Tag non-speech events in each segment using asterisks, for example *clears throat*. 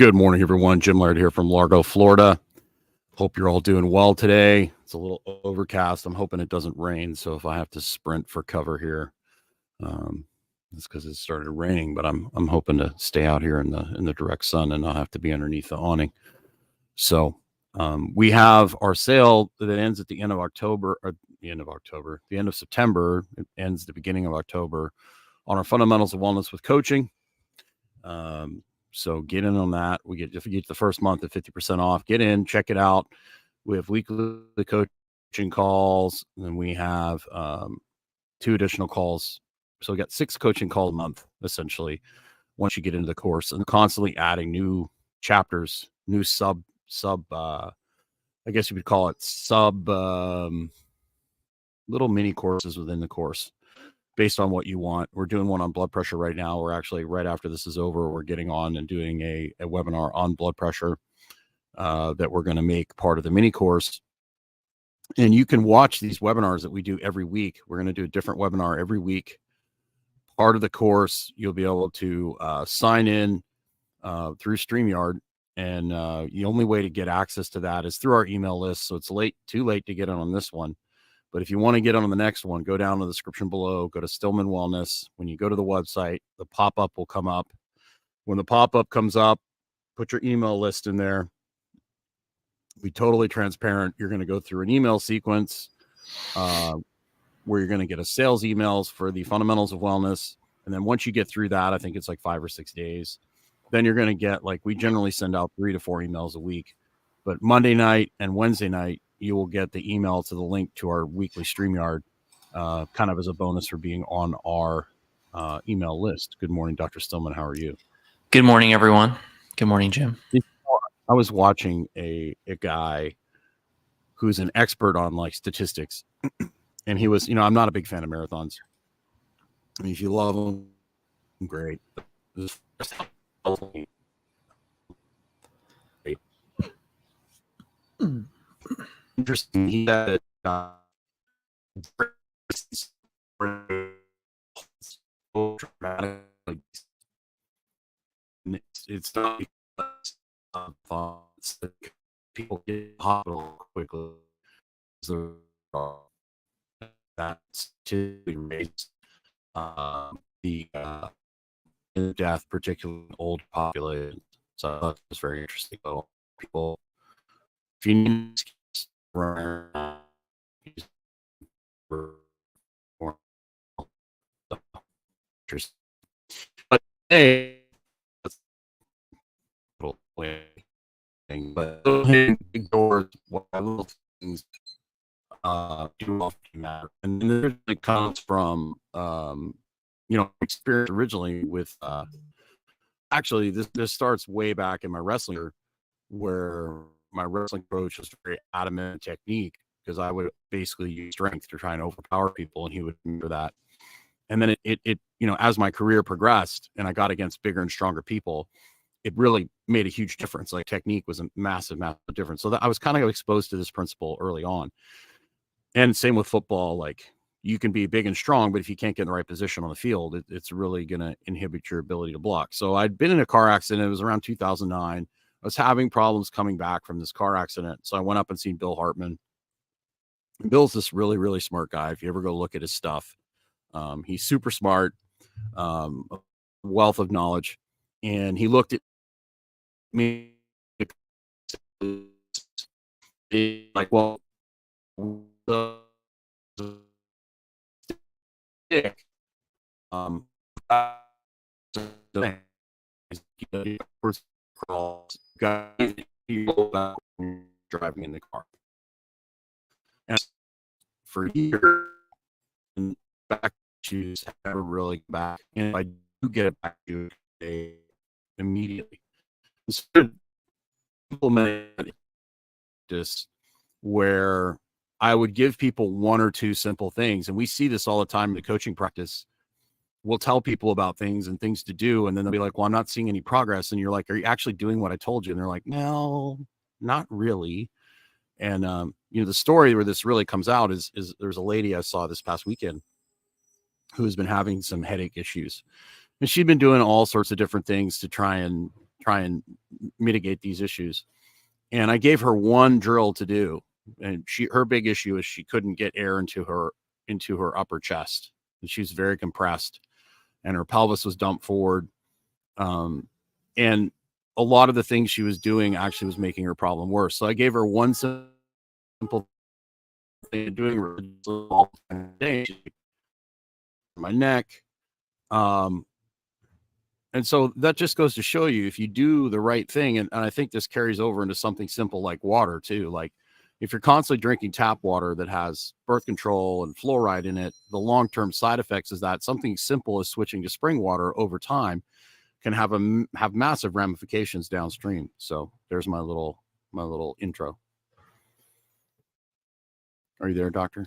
Good morning, everyone. Jim Laird here from Largo, Florida. Hope you're all doing well today. It's a little overcast. I'm hoping it doesn't rain. So if I have to sprint for cover here, um, it's because it started raining. But I'm I'm hoping to stay out here in the in the direct sun and not have to be underneath the awning. So um, we have our sale that ends at the end of October, or the end of October, the end of September. It ends the beginning of October on our fundamentals of wellness with coaching. Um, so get in on that. We get if you get the first month at 50% off, get in, check it out. We have weekly coaching calls, and we have um, two additional calls. So we got six coaching calls a month, essentially, once you get into the course, and constantly adding new chapters, new sub sub uh I guess you would call it sub um little mini courses within the course based on what you want. We're doing one on blood pressure right now. We're actually right after this is over, we're getting on and doing a, a webinar on blood pressure uh, that we're going to make part of the mini course. And you can watch these webinars that we do every week. We're going to do a different webinar every week. Part of the course, you'll be able to uh, sign in uh, through StreamYard. And uh, the only way to get access to that is through our email list. So it's late, too late to get in on this one but if you want to get on the next one, go down to the description below, go to Stillman Wellness. When you go to the website, the pop up will come up. When the pop up comes up, put your email list in there. Be totally transparent. You're going to go through an email sequence uh, where you're going to get a sales emails for the fundamentals of wellness. And then once you get through that, I think it's like five or six days, then you're going to get like we generally send out three to four emails a week. But Monday night and Wednesday night, you will get the email to the link to our weekly StreamYard, uh, kind of as a bonus for being on our uh, email list. Good morning, Dr. Stillman. How are you? Good morning, everyone. Good morning, Jim. I was watching a, a guy who's an expert on like statistics, *clears throat* and he was, you know, I'm not a big fan of marathons. I mean, if you love them, great. Interesting. He said uh, it's, not thoughts that people get hospital quickly. So, uh, that's to raise um, the uh, death, particularly old population. So it's very interesting. But people, if you need but hey, but big doors, little things uh, do often matter, and then it comes from um, you know experience originally with uh, actually this this starts way back in my wrestling where my wrestling coach was very adamant technique because I would basically use strength to try and overpower people, and he would remember that. And then it, it, it, you know, as my career progressed and I got against bigger and stronger people, it really made a huge difference. Like technique was a massive, massive difference. So that I was kind of exposed to this principle early on. And same with football. Like you can be big and strong, but if you can't get in the right position on the field, it, it's really going to inhibit your ability to block. So I'd been in a car accident. It was around 2009 I was having problems coming back from this car accident. So I went up and seen Bill Hartman. Bill's this really, really smart guy. If you ever go look at his stuff, um, he's super smart, um, wealth of knowledge. And he looked at me *laughs* like, well, stick, um, people driving in the car. And for years, back issues never really back. And if I do get it back to a immediately. So implement this where I would give people one or two simple things. And we see this all the time in the coaching practice we'll tell people about things and things to do and then they'll be like well i'm not seeing any progress and you're like are you actually doing what i told you and they're like no not really and um, you know the story where this really comes out is is there's a lady i saw this past weekend who has been having some headache issues and she'd been doing all sorts of different things to try and try and mitigate these issues. And I gave her one drill to do, and she her big issue is she couldn't get air into her into her upper chest, and she's very compressed, and her pelvis was dumped forward. Um, and a lot of the things she was doing actually was making her problem worse. So I gave her one simple thing doing my neck. Um, and so that just goes to show you if you do the right thing, and, and I think this carries over into something simple like water too. Like if you're constantly drinking tap water that has birth control and fluoride in it, the long term side effects is that something simple as switching to spring water over time can have a have massive ramifications downstream. So there's my little my little intro. Are you there, doctor?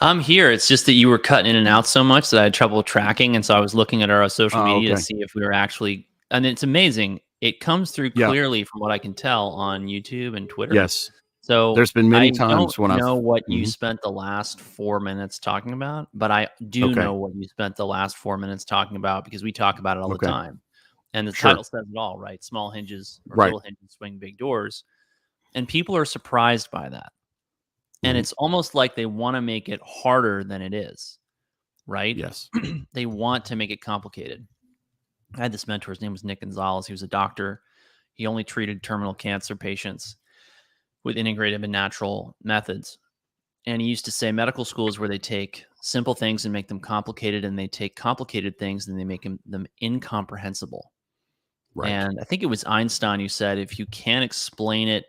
I'm here. It's just that you were cutting in and out so much that I had trouble tracking, and so I was looking at our uh, social Oh, media okay. to see if we were actually. And it's amazing. It comes through Yeah. clearly from what I can tell on YouTube and Twitter. Yes. So There's been many I times when I've know what you Mhm. spent the last four minutes talking about, but I do Okay. know what you spent the last four minutes talking about because we talk about it all Okay. the time. And the Sure. title says it all, right? Small hinges or Right. little hinges swing big doors. And people are surprised by that. And Mhm. it's almost like they want to make it harder than it is, right? yes. *clears throat* they want to make it complicated. I had this mentor, his name was Nick Gonzalez. He was a doctor. He only treated terminal cancer patients with integrative and natural methods. And he used to say medical school is where they take simple things and make them complicated, and they take complicated things and they make them, incomprehensible. Right. And I think it was Einstein who said, if you can't explain it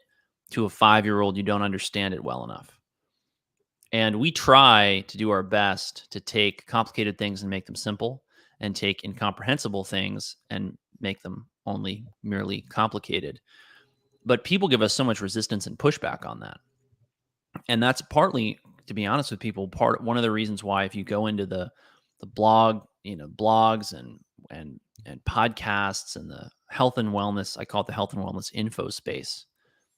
to a five year old, you don't understand it well enough. And we try to do our best to take complicated things and make them simple, and take incomprehensible things and make them only merely complicated. But people give us so much resistance and pushback on that. And that's partly, to be honest with people, part one of the reasons why if you go into the the blog, you know, blogs and and and podcasts and the health and wellness, I call it the health and wellness info space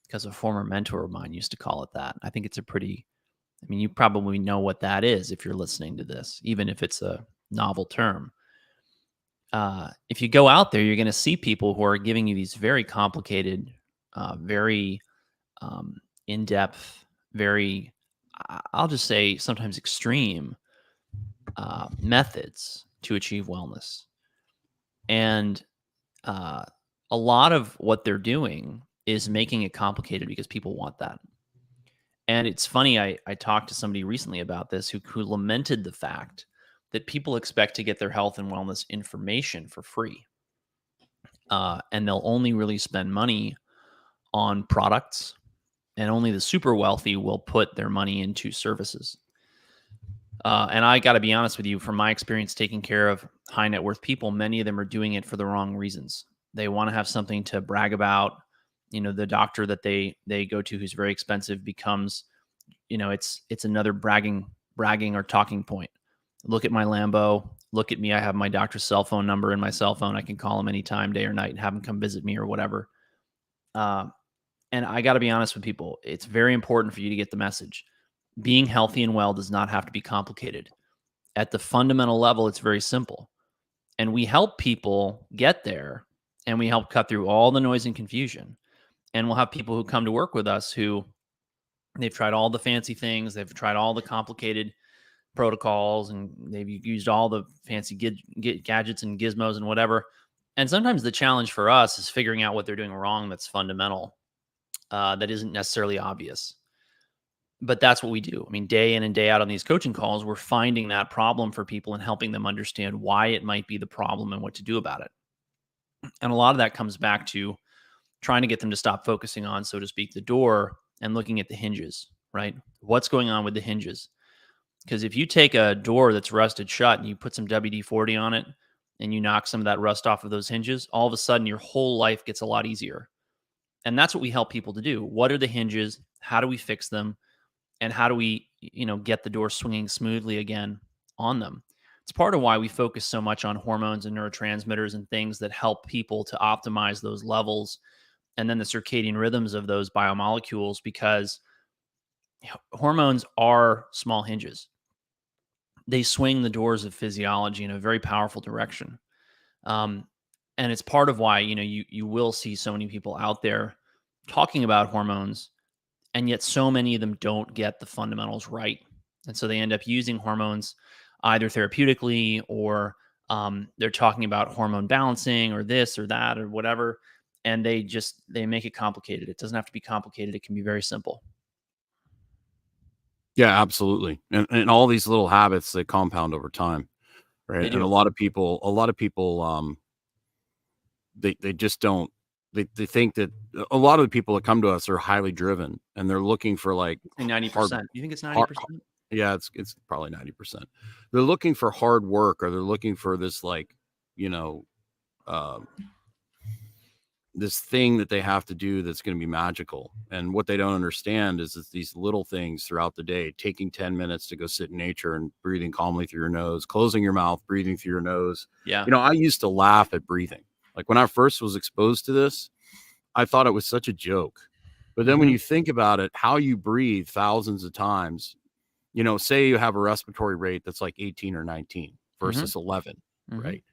because a former mentor of mine used to call it that. I think it's a pretty I mean, you probably know what that is if you're listening to this, even if it's a novel term. Uh, if you go out there, you're going to see people who are giving you these very complicated, uh, very um, in depth, very, I'll just say sometimes extreme uh, methods to achieve wellness. And uh, a lot of what they're doing is making it complicated because people want that. And it's funny, I, I talked to somebody recently about this who, who lamented the fact that people expect to get their health and wellness information for free. Uh, and they'll only really spend money on products, and only the super wealthy will put their money into services. Uh, and I got to be honest with you, from my experience taking care of high net worth people, many of them are doing it for the wrong reasons. They want to have something to brag about. You know, the doctor that they they go to who's very expensive becomes, you know, it's it's another bragging bragging or talking point. Look at my Lambo. Look at me. I have my doctor's cell phone number in my cell phone. I can call him anytime, day or night, and have him come visit me or whatever. Uh, and I got to be honest with people. It's very important for you to get the message being healthy and well does not have to be complicated. At the fundamental level, it's very simple. And we help people get there and we help cut through all the noise and confusion. And we'll have people who come to work with us who they've tried all the fancy things, they've tried all the complicated protocols, and they've used all the fancy gadgets and gizmos and whatever. And sometimes the challenge for us is figuring out what they're doing wrong that's fundamental, uh, that isn't necessarily obvious but that's what we do. I mean, day in and day out on these coaching calls, we're finding that problem for people and helping them understand why it might be the problem and what to do about it. And a lot of that comes back to trying to get them to stop focusing on, so to speak, the door and looking at the hinges, right? What's going on with the hinges? Because if you take a door that's rusted shut and you put some WD 40 on it and you knock some of that rust off of those hinges, all of a sudden your whole life gets a lot easier. And that's what we help people to do. What are the hinges? How do we fix them? and how do we you know get the door swinging smoothly again on them it's part of why we focus so much on hormones and neurotransmitters and things that help people to optimize those levels and then the circadian rhythms of those biomolecules because hormones are small hinges they swing the doors of physiology in a very powerful direction um, and it's part of why you know you you will see so many people out there talking about hormones and yet so many of them don't get the fundamentals right. And so they end up using hormones either therapeutically or um, they're talking about hormone balancing or this or that or whatever and they just they make it complicated. It doesn't have to be complicated. It can be very simple. Yeah, absolutely. And and all these little habits they compound over time, right? And a lot of people, a lot of people, um, they they just don't. They they think that a lot of the people that come to us are highly driven, and they're looking for like ninety hard- percent. You think it's ninety hard- percent? yeah, it's it's probably ninety percent. They're looking for hard work, or they're looking for this like you know, um, this thing that they have to do that's going to be magical. And what they don't understand is it's these little things throughout the day, taking ten minutes to go sit in nature and breathing calmly through your nose, closing your mouth, breathing through your nose. Yeah. You know, I used to laugh at breathing. Like when I first was exposed to this, I thought it was such a joke. But then when Mhm. you think about it, how you breathe thousands of times, you know, say you have a respiratory rate that's like 18 or 19 versus 11, Mhm. right?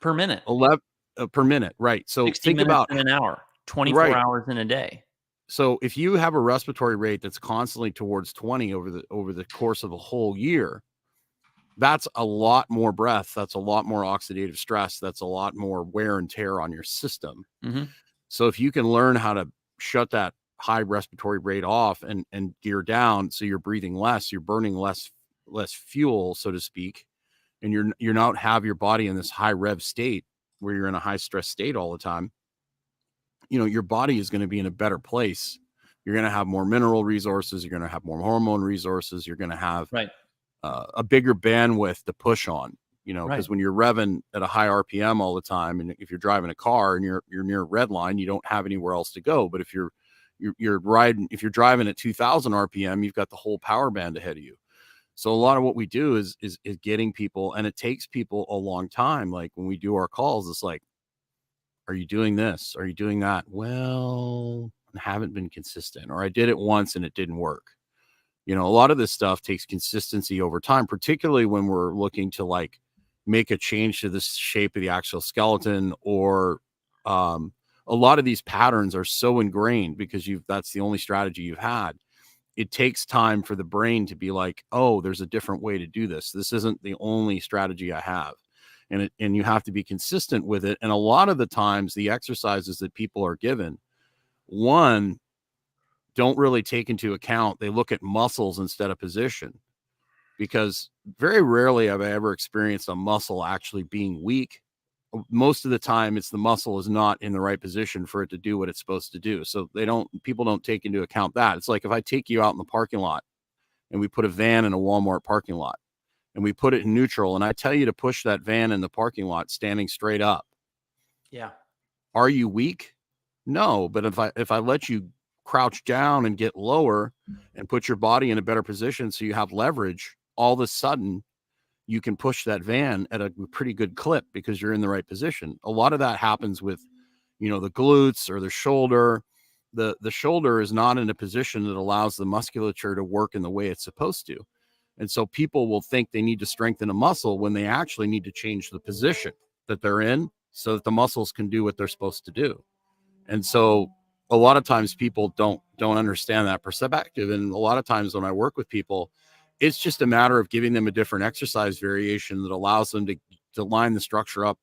Per minute. 11 uh, per minute, right? So 60 think about in an hour. 24 Right. hours in a day. so if you have a respiratory rate that's constantly towards 20 over the over the course of a whole year that's a lot more breath that's a lot more oxidative stress that's a lot more wear and tear on your system Mhm. so if you can learn how to shut that high respiratory rate off and and gear down so you're breathing less you're burning less less fuel so to speak and you're you're not have your body in this high rev state where you're in a high stress state all the time you know your body is going to be in a better place you're going to have more mineral resources you're going to have more hormone resources you're going to have Right. Uh, a bigger bandwidth to push on you know Right. because when you're revving at a high rpm all the time and if you're driving a car and you're you're near a red line you don't have anywhere else to go. But if you're you're, you're riding if you're driving at 2000 rpm you've got the whole power band ahead of you. So a lot of what we do is is is getting people and it takes people a long time. Like when we do our calls it's like are you doing this? Are you doing that? Well I haven't been consistent or i did it once and it didn't work you know a lot of this stuff takes consistency over time particularly when we're looking to like make a change to the shape of the actual skeleton or um a lot of these patterns are so ingrained because you've that's the only strategy you've had. It takes time for the brain to be like oh there's a different way to do this. This isn't the only strategy i have. And it, and you have to be consistent with it. And a lot of the times the exercises that people are given one don't really take into account they look at muscles instead of position. Because very rarely have i ever experienced a muscle actually being weak. Most of the time it's the muscle is not in the right position for it to do what it's supposed to do. So they don't people don't take into account that. It's like if i take you out in the parking lot and we put a van in a walmart parking lot and we put it in neutral and i tell you to push that van in the parking lot standing straight up Yeah. are you weak? No but if i if i let you crouch down and get lower and put your body in a better position so you have leverage all of a sudden you can push that van at a pretty good clip because you're in the right position. A lot of that happens with you know the glutes or the shoulder. The the shoulder is not in a position that allows the musculature to work in the way it's supposed to. And so people will think they need to strengthen a muscle when they actually need to change the position that they're in so that the muscles can do what they're supposed to do. And so a lot of times people don't don't understand that perspective. And a lot of times when i work with people it's just a matter of giving them a different exercise variation that allows them to to line the structure up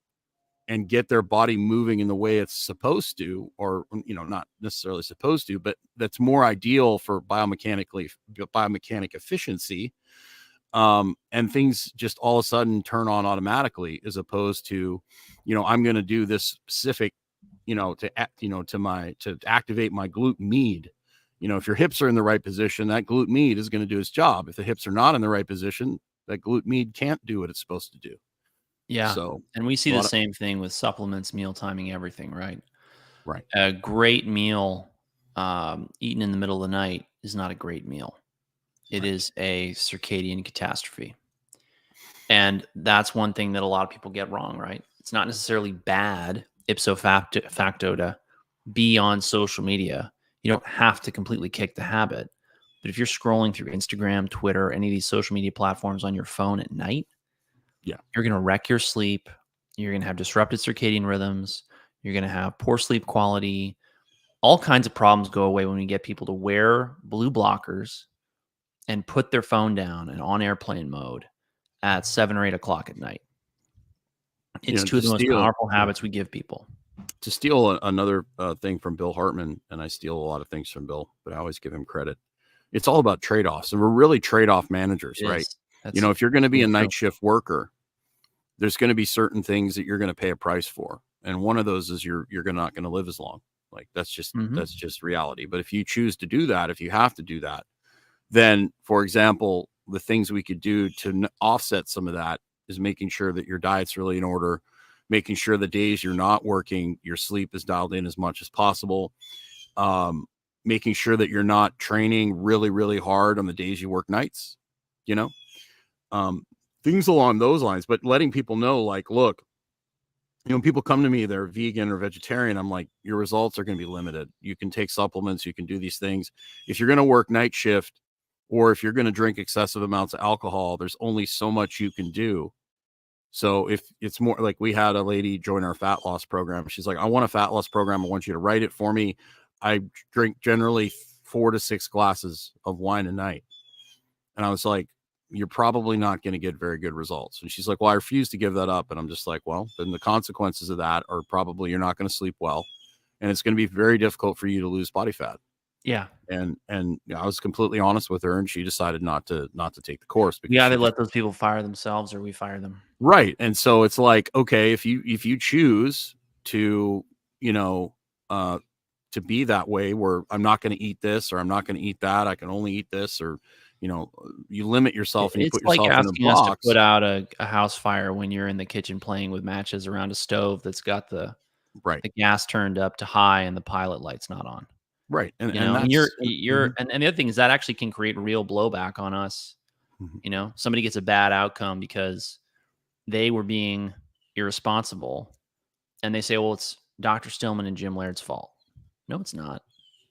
and get their body moving in the way it's supposed to or you know not necessarily supposed to but that's more ideal for biomechanically biomechanic efficiency um and things just all of a sudden turn on automatically as opposed to you know i'm going to do this specific you know to act you know to my to activate my glute med you know if your hips are in the right position that glute med is going to do its job if the hips are not in the right position that glute med can't do what it's supposed to do Yeah. so And we see the lot of- same thing with supplements, meal timing, everything, right? Right. A great meal um, eaten in the middle of the night is not a great meal. It Right. is a circadian catastrophe. And that's one thing that a lot of people get wrong, right? It's not necessarily bad ipso facto, facto to be on social media. You don't have to completely kick the habit. But if you're scrolling through Instagram, Twitter, any of these social media platforms on your phone at night, Yeah. you're going to wreck your sleep. You're going to have disrupted circadian rhythms. You're going to have poor sleep quality. All kinds of problems go away when we get people to wear blue blockers and put their phone down and on airplane mode at seven or eight o'clock at night. You It's know, two of the most steal- powerful habits we give people. to steal a, another uh, thing from Bill Hartman, and I steal a lot of things from Bill, but I always give him credit. It's all about trade offs, and we're really trade off managers, right? is. you know, if you're going to be a night shift worker, there's going to be certain things that you're going to pay a price for, and one of those is you're you're not going to live as long. Like that's just Mhm. that's just reality. But if you choose to do that, if you have to do that, then, for example, the things we could do to n- offset some of that is making sure that your diet's really in order, making sure the days you're not working, your sleep is dialed in as much as possible, um, making sure that you're not training really, really hard on the days you work nights, you know, um, things along those lines. But letting people know, like, look, you know, when people come to me, they're vegan or vegetarian. I'm like, your results are going to be limited. You can take supplements, you can do these things. If you're going to work night shift, or if you're going to drink excessive amounts of alcohol, there's only so much you can do. So if it's more like we had a lady join our fat loss program, she's like, I want a fat loss program. I want you to write it for me. I drink generally four to six glasses of wine a night. And I was like, You're probably not going to get very good results. And she's like, Well, I refuse to give that up. And I'm just like, Well, then the consequences of that are probably you're not going to sleep well. And it's going to be very difficult for you to lose body fat yeah. and and you know, I was completely honest with her, and she decided not to not to take the course because either just- let those people fire themselves or we fire them. right. And so it's like okay, if you if you choose to you know uh to be that way, where I'm not going to eat this or I'm not going to eat that, I can only eat this, or you know you limit yourself and you it's put like yourself in a asking us to put out a, a house fire when you're in the kitchen playing with matches around a stove that's got the, right, the gas turned up to high and the pilot light's not on. Right, and, You and know, and you're you're mhm, and, and the other thing is that actually can create real blowback on us. Mhm. You know, somebody gets a bad outcome because they were being irresponsible and they say, well, it's Dr. Stillman and Jim Laird's fault. No, it's not.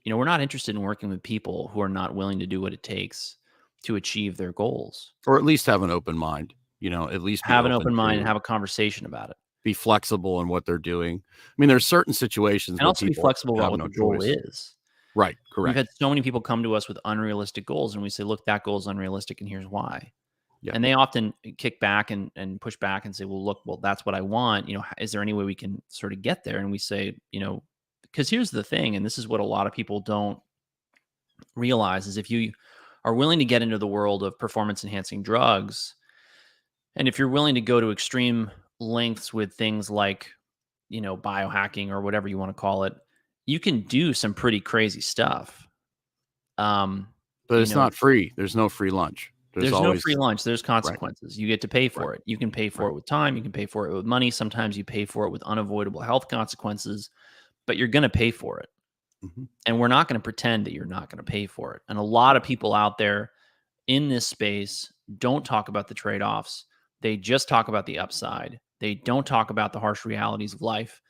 You know, we're not interested in working with people who are not willing to do what it takes to achieve their goals. or at least have an open mind. You know, at least Have an open mind and have a conversation about it. be flexible in what they're doing. I mean, there's certain situations And also be flexible about what the goal is. Right, Correct. We've had so many people come to us with unrealistic goals, and we say, "Look, that goal is unrealistic, and here's why." Yeah. And they often eh, kick back and and push back and say, "Well, look, well, that's what I want. You know, is there any way we can sort of get there?" And we say, you know, because here's the thing, and this is what a lot of people don't realize is if you are willing to get into the world of performance enhancing drugs, and if you're willing to go to extreme lengths with things like, you know, biohacking or whatever you want to call it, you can do some pretty crazy stuff. Um, but it's know, not free. There's no free lunch. there's, There's, no free lunch. There's consequences. You get to pay for Right. it. You can pay for Right. it with time. You can pay for it with money. Sometimes you pay for it with unavoidable health consequences, but you're going to pay for it. Mhm. And we're not going to pretend that you're not going to pay for it. And a lot of people out there in this space don't talk about the trade offs. They just talk about the upside. They don't talk about the harsh realities of life.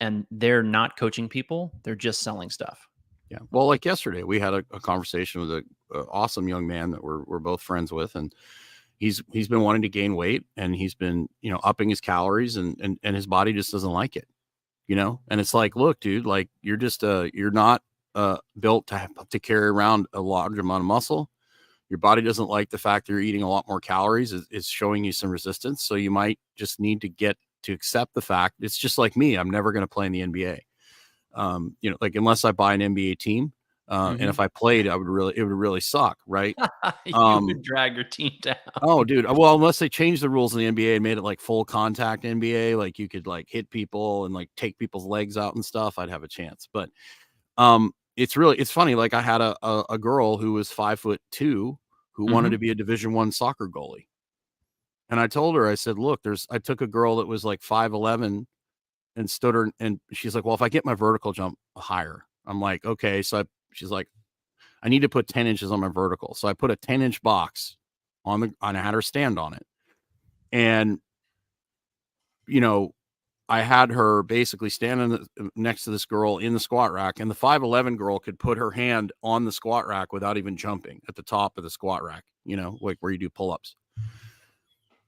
And they're not coaching people, they're just selling stuff. Yeah. Well, like yesterday, we had a, a conversation with an awesome young man that we're we're both friends with, and he's he's been wanting to gain weight, and he's been you know upping his calories, and and and his body just doesn't like it, you know. And it's like, look, dude, like you're just uh you're not uh built to have, to carry around a large amount of muscle. Your body doesn't like the fact that you're eating a lot more calories. It's, it's showing you some resistance, so you might just need to get to accept the fact. It's just like me. I'm never going to play in the NBA um, you know, like unless I buy an NBA team, uh, Mhm. and if I played, I would really, it would really suck, right? *laughs* you Um, would drag your team *laughs* down. oh, dude. Well, unless they changed the rules in the NBA and made it like full contact NBA, like you could like hit people and like take people's legs out and stuff, I'd have a chance. But um, it's really, it's funny. Like I had a a, a girl who was five foot two who wanted Mhm. to be a Division One soccer goalie, and I told her, I said, look, there's, I took a girl that was like five eleven and stood her and she's like, Well, if I get my vertical jump higher, I'm like, okay. So I, she's like, I need to put 10 inches on my vertical. So I put a 10 inch box on the and I had her stand on it. And you know, I had her basically standing uh, next to this girl in the squat rack, and the 5'11 girl could put her hand on the squat rack without even jumping at the top of the squat rack, you know, like where you do pull ups.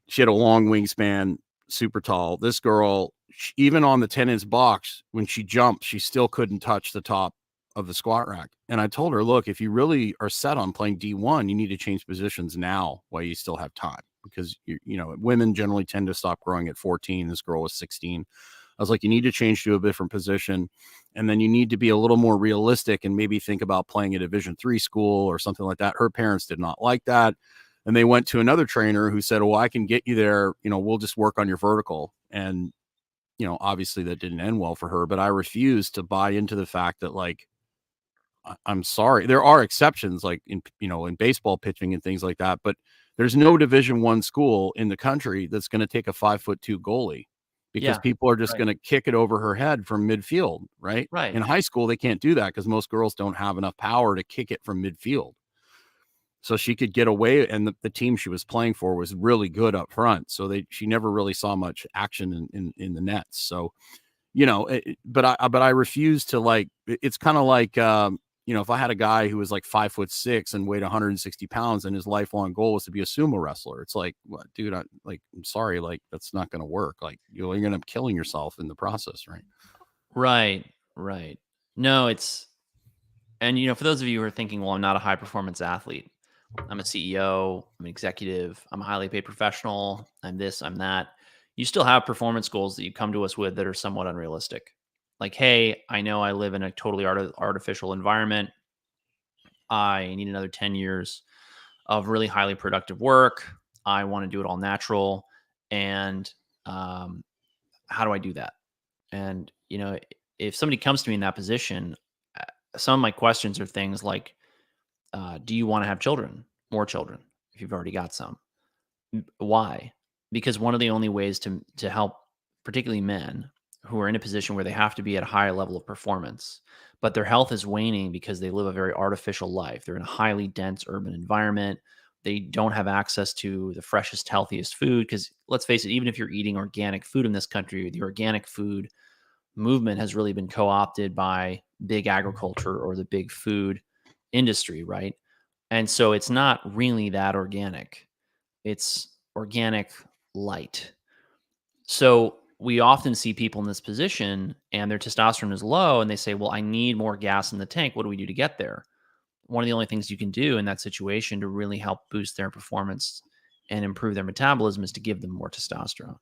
She had a long wingspan, super tall. This girl sh even on the 10 inch box, when she jumped, she still couldn't touch the top of the squat rack. And I told her, look, if you really are set on playing D1, you need to change positions now while you still have time because you, you know, women generally tend to stop growing at 14. This girl was 16. I was like, you need to change to a different position. And then you need to be a little more realistic and maybe think about playing a division three school or something like that. Her parents did not like that. And they went to another trainer who said, Well, I can get you there. You know, we'll just work on your vertical. And, you know, obviously that didn't end well for her, but I refused to buy into the fact that, like, I'm sorry. There are exceptions, like in you know in baseball pitching and things like that, but there's no Division One school in the country that's going to take a five foot two goalie because Yeah, people are just right. going to kick it over her head from midfield, right? Right. In high school, they can't do that because most girls don't have enough power to kick it from midfield. So she could get away, and the, the team she was playing for was really good up front. So they she never really saw much action in in, in the nets. So you know, it, but I but I refuse to like. It's kind of like um, you know, if I had a guy who was like five foot six and weighed 160 pounds, and his lifelong goal was to be a sumo wrestler, it's like, what, dude? I like, I'm sorry, like that's not going to work. Like you're going to end up killing yourself in the process, right? Right, right. No, it's and you know, for those of you who are thinking, well, I'm not a high performance athlete. I'm a CEO, I'm an executive, I'm a highly paid professional, I'm this, I'm that. You still have performance goals that you come to us with that are somewhat unrealistic. Like, hey, I know I live in a totally art- artificial environment. I need another 10 years of really highly productive work. I want to do it all natural. And um, how do I do that? And, you know, if somebody comes to me in that position, uh, some of my questions are things like, uh, do you want to have children, more children, if you've already got some? Why? Because one of the only ways to to help, particularly men who are in a position where they have to be at a higher level of performance, but their health is waning because they live a very artificial life. They're in a highly dense urban environment. They don't have access to the freshest, healthiest food. Because let's face it, even if you're eating organic food in this country, the organic food movement has really been co-opted by big agriculture or the big food industry, right? And so it's not really that organic. It's organic light. So we often see people in this position and their testosterone is low and they say, "Well, I need more gas in the tank. What do we do to get there?" One of the only things you can do in that situation to really help boost their performance and improve their metabolism is to give them more testosterone.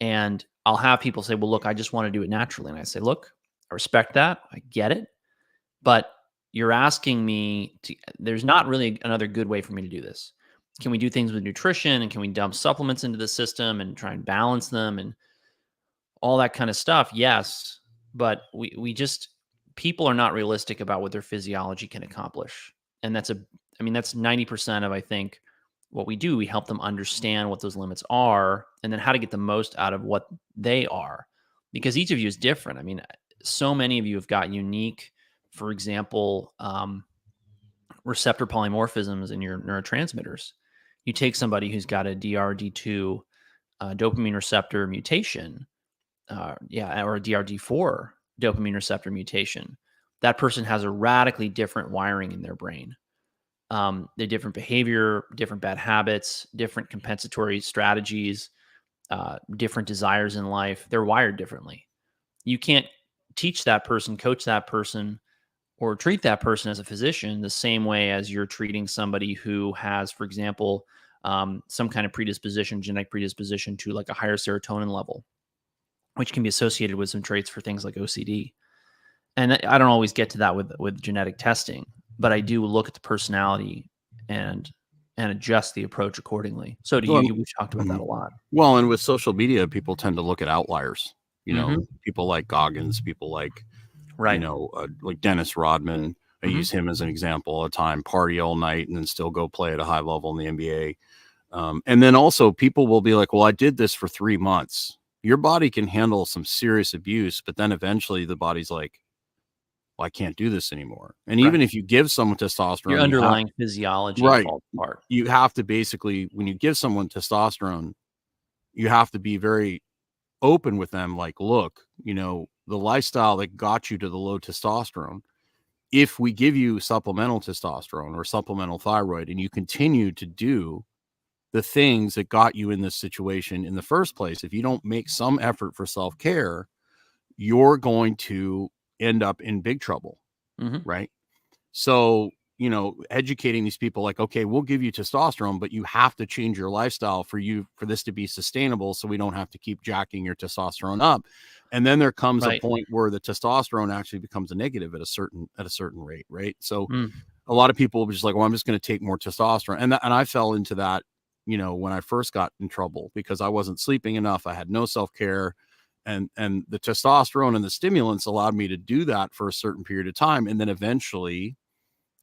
And I'll have people say, well, look, I just want to do it naturally. And I say, look, I respect that. I get it. But you're asking me to, there's not really another good way for me to do this. Can we do things with nutrition and can we dump supplements into the system and try and balance them and all that kind of stuff? Yes. But we, we just, people are not realistic about what their physiology can accomplish. And that's a, I mean, that's 90% of, I think, what we do. We help them understand what those limits are and then how to get the most out of what they are because each of you is different. I mean, so many of you have got unique, for example, um, receptor polymorphisms in your neurotransmitters. You take somebody who's got a DRD2 uh, dopamine receptor mutation, uh, yeah, or a DRD4 dopamine receptor mutation. That person has a radically different wiring in their brain. Um, they're different behavior, different bad habits, different compensatory strategies, uh, different desires in life. They're wired differently. You can't teach that person, coach that person, or treat that person as a physician the same way as you're treating somebody who has, for example, um, some kind of predisposition, genetic predisposition to like a higher serotonin level, which can be associated with some traits for things like OCD. And I don't always get to that with with genetic testing, but I do look at the personality and and adjust the approach accordingly. So do Well, you. We've talked about that a lot. Well, and with social media, people tend to look at outliers. You know, Mhm. people like Goggins, people like Right. you know, uh, like Dennis Rodman. I Mhm. use him as an example all the time. Party all night and then still go play at a high level in the NBA. Um, and then also, people will be like, "Well, I did this for three months." Your body can handle some serious abuse, but then eventually the body's like, "Well, I can't do this anymore." And even if you give someone testosterone, Your you have- underlying physiology Right. falls apart. you have to basically when you give someone testosterone you have to be very open with them like look you know the lifestyle that got you to the low testosterone if we give you supplemental testosterone or supplemental thyroid and you continue to do the things that got you in this situation in the first place. If you don't make some effort for self care, you're going to end up in big trouble. Mhm. Right. So, you know, educating these people like, okay, we'll give you testosterone, but you have to change your lifestyle for you for this to be sustainable. So we don't have to keep jacking your testosterone up. And then there comes Right. a point where the testosterone actually becomes a negative at a certain at a certain rate, right? So Mm. a lot of people be just like, well, I'm just going to take more testosterone. And that, and I fell into that, you know, when I first got in trouble because I wasn't sleeping enough. I had no self-care and and the testosterone and the stimulants allowed me to do that for a certain period of time and then eventually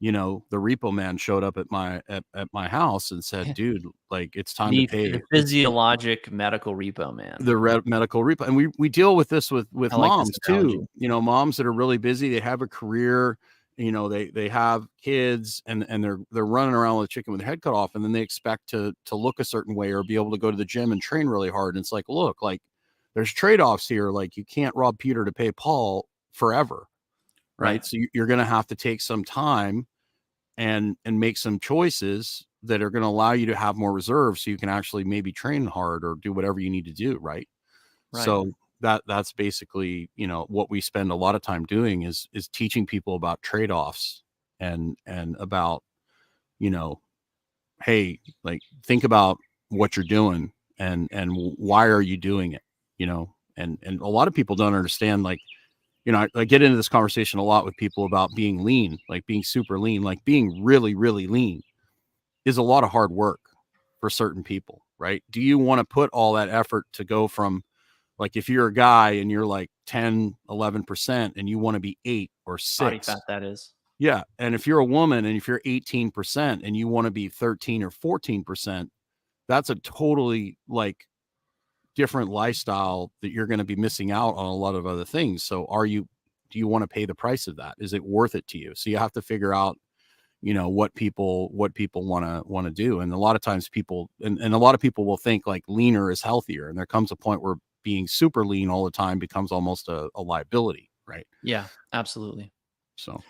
you know the repo man showed up at my at, at my house and said dude like it's time The, to pay the physiologic medical repo man. the red medical repo and we we deal with this with with I moms analogy. too you know moms that are really busy they have a career you know they they have kids and and they're they're running around with a chicken with their head cut off and then they expect to to look a certain way or be able to go to the gym and train really hard and it's like look like there's trade-offs here like you can't rob peter to pay paul forever right, so you- you're going to have to take some time and and make some choices that are going to allow you to have more reserves so you can actually maybe train hard or do whatever you need to do right? Right. so that that's basically you know what we spend a lot of time doing is is teaching people about trade-offs and and about you know hey like think about what you're doing and and why are you doing it you know? And and a lot of people don't understand like you know I, I get into this conversation a lot with people about being lean like being super lean like being really really lean is a lot of hard work for certain people right do you want to put all that effort to go from like if you're a guy and you're like 10 11% and you want to be 8 or 6 Body fat that is. yeah. And if you're a woman and if you're 18% and you want to be 13 or 14%, that's a totally like different lifestyle that you're going to be missing out on a lot of other things. So are you do you want to pay the price of that? Is it worth it to you? So you have to figure out you know what people what people want to want to do and a lot of times people and, and a lot of people will think like leaner is healthier and there comes a point where being super lean all the time becomes almost a, a liability right Yeah, absolutely. so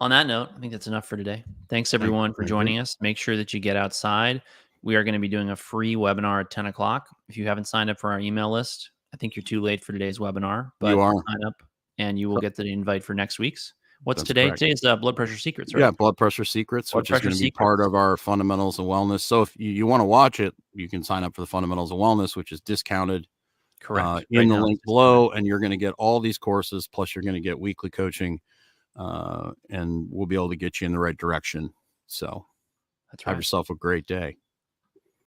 On that note, I think that's enough for today. Thanks everyone for Thank you. joining us. Make sure that you get outside. We are going to be doing a free webinar at 10 o'clock. If you haven't signed up for our email list, I think you're too late for today's webinar, but are. sign up and you will get the invite for next week's. What's That's today? correct. Today's uh, blood pressure secrets, right? Yeah, blood pressure secrets, Blood which is going to be part of our fundamentals of wellness. So if you, you want to watch it, you can sign up for the fundamentals of wellness, which is discounted Correct. uh, Right in the now, link below, and you're going to get all these courses. Plus, you're going to get weekly coaching, uh, and we'll be able to get you in the right direction. So That's have yourself a great day.